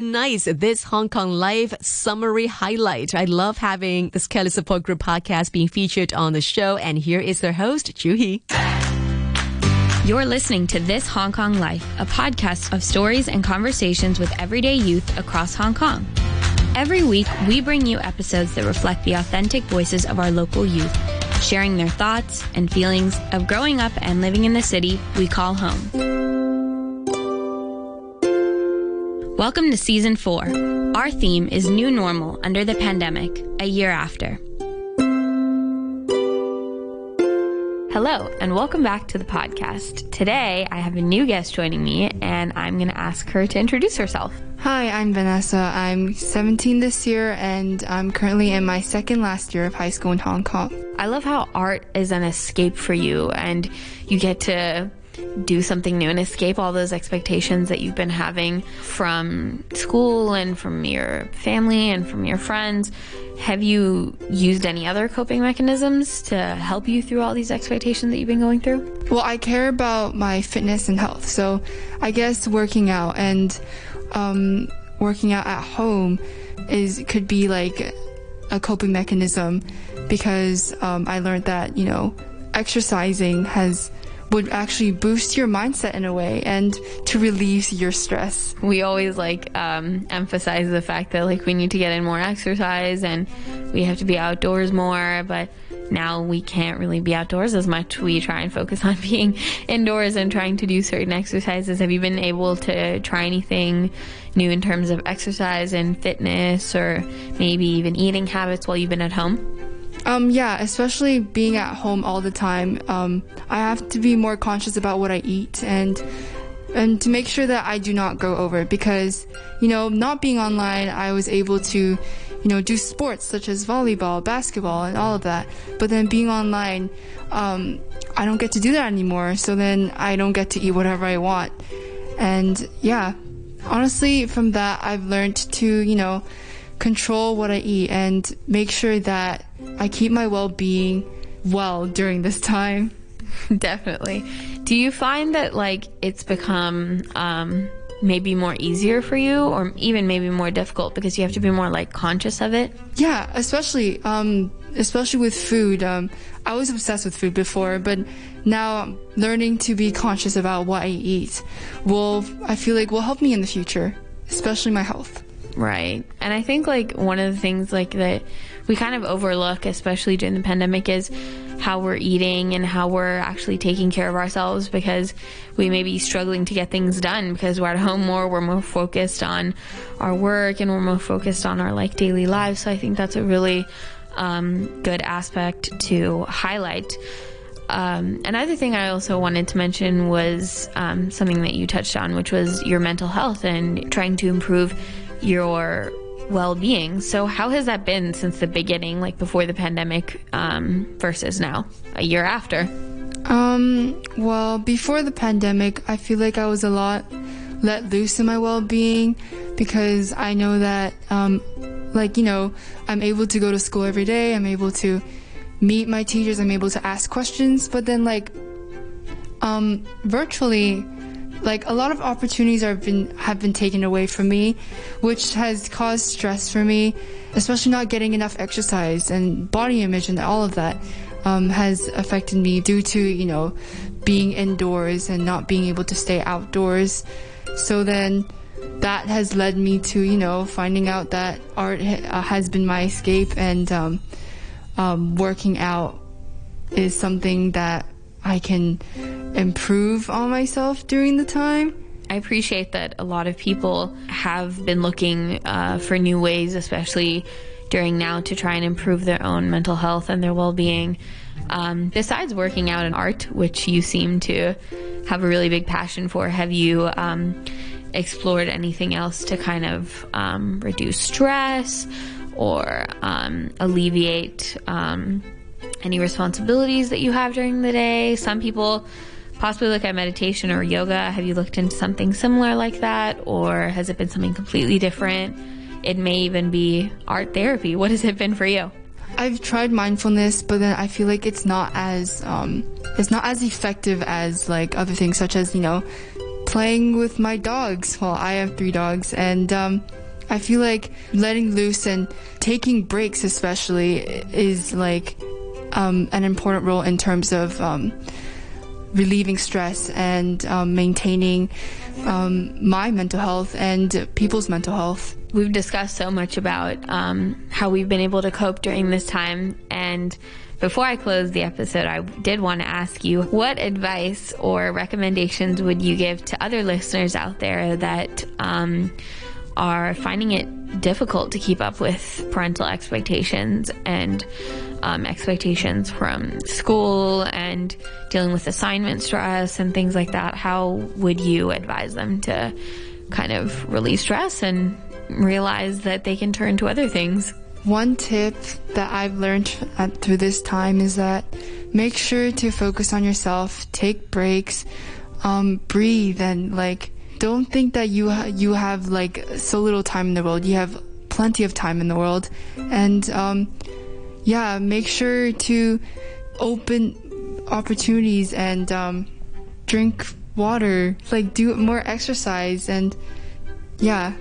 Nice. This Hong Kong Life summary highlight. I love having this KELY Support Group podcast being featured on the show. And here is their host, Juhi. You're listening to This Hong Kong Life, a podcast of stories and conversations with everyday youth across Hong Kong. Every week, we bring you episodes that reflect the authentic voices of our local youth, sharing their thoughts and feelings of growing up and living in the city we call home. Welcome to season four. Our theme is New Normal Under the Pandemic, a year after. Hello, and welcome back to the podcast. Today, I have a new guest joining me, and I'm going to ask her to introduce herself. Hi, I'm Vanessa. I'm 17 this year, and I'm currently in my second last year of high school in Hong Kong. I love how art is an escape for you, and you get to do something new and escape all those expectations that you've been having from school and from your family and from your friends. Have you used any other coping mechanisms to help you through all these expectations that you've been going through? Well, I care about my fitness and health, so I guess working out and um, working out at home is could be like a coping mechanism because um, I learned that you know exercising has would actually boost your mindset in a way and to relieve your stress. We always like um, emphasize the fact that like we need to get in more exercise and we have to be outdoors more, but now we can't really be outdoors as much. We try and focus on being indoors and trying to do certain exercises. Have you been able to try anything new in terms of exercise and fitness or maybe even eating habits while you've been at home? Um, yeah, especially being at home all the time. Um, I have to be more conscious about what I eat and and to make sure that I do not go over because you know not being online, I was able to you know do sports such as volleyball, basketball, and all of that. But then being online, um, I don't get to do that anymore. So then I don't get to eat whatever I want. And yeah, honestly, from that I've learned to you know control what I eat and make sure that I keep my well being well during this time. Definitely. Do you find that like it's become um, maybe more easier for you or even maybe more difficult because you have to be more like conscious of it? Yeah, especially um, especially with food. Um, I was obsessed with food before, but now learning to be conscious about what I eat will I feel like will help me in the future, especially my health. Right. And I think like one of the things like that we kind of overlook, especially during the pandemic, is how we're eating and how we're actually taking care of ourselves because we may be struggling to get things done because we're at home more, we're more focused on our work and we're more focused on our like daily lives. So I think that's a really um, good aspect to highlight. Um, another thing I also wanted to mention was um, something that you touched on, which was your mental health and trying to improve your well-being. So how has that been since the beginning, like before the pandemic, um, versus now, a year after? Um, well, before the pandemic, I feel like I was a lot let loose in my well-being because I know that, um, like you know, I'm able to go to school every day. I'm able to meet my teachers. I'm able to ask questions. But then, like, um, virtually like a lot of opportunities have been have been taken away from me, which has caused stress for me, especially not getting enough exercise and body image and all of that um, has affected me due to you know being indoors and not being able to stay outdoors. So then that has led me to you know finding out that art ha- has been my escape and um, um, working out is something that I can improve on myself during the time. I appreciate that a lot of people have been looking uh, for new ways, especially during now, to try and improve their own mental health and their well being. Um, besides working out in art, which you seem to have a really big passion for, have you um, explored anything else to kind of um, reduce stress or um, alleviate um, any responsibilities that you have during the day? Some people possibly look at meditation or yoga. Have you looked into something similar like that, or has it been something completely different? It may even be art therapy. What has it been for you? I've tried mindfulness, but then I feel like it's not as um, it's not as effective as like other things, such as you know playing with my dogs. Well, I have three dogs, and um, I feel like letting loose and taking breaks, especially, is like um, an important role in terms of um, relieving stress and um, maintaining um, my mental health and people's mental health. We've discussed so much about um, how we've been able to cope during this time. And before I close the episode, I did want to ask you what advice or recommendations would you give to other listeners out there that um, are finding it difficult to keep up with parental expectations and um, expectations from school and dealing with assignment stress and things like that, how would you advise them to kind of release stress and realize that they can turn to other things? One tip that I've learned at, through this time is that make sure to focus on yourself, take breaks, um, breathe, and like don't think that you ha- you have like so little time in the world. You have plenty of time in the world, and um, yeah, make sure to open opportunities and um, drink water, like do more exercise, and yeah,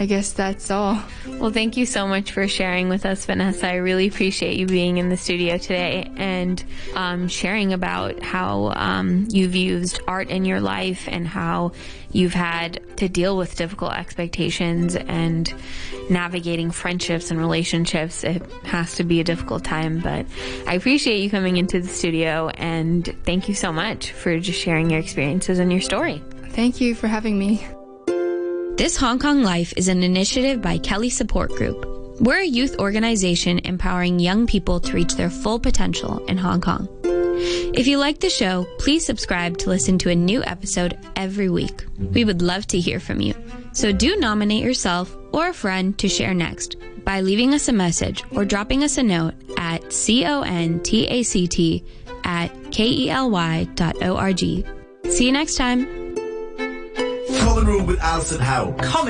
I guess that's all. Well, thank you so much for sharing with us, Vanessa. I really appreciate you being in the studio today and um, sharing about how um, you've used art in your life and how you've had to deal with difficult expectations and navigating friendships and relationships. It has to be a difficult time, but I appreciate you coming into the studio and thank you so much for just sharing your experiences and your story. Thank you for having me. This Hong Kong Life is an initiative by KELY Support Group. We're a youth organization empowering young people to reach their full potential in Hong Kong. If you like the show, please subscribe to listen to a new episode every week. We would love to hear from you. So do nominate yourself or a friend to share next by leaving us a message or dropping us a note at contact at kely.org. See you next time. Common Room with Alison Howe. Coming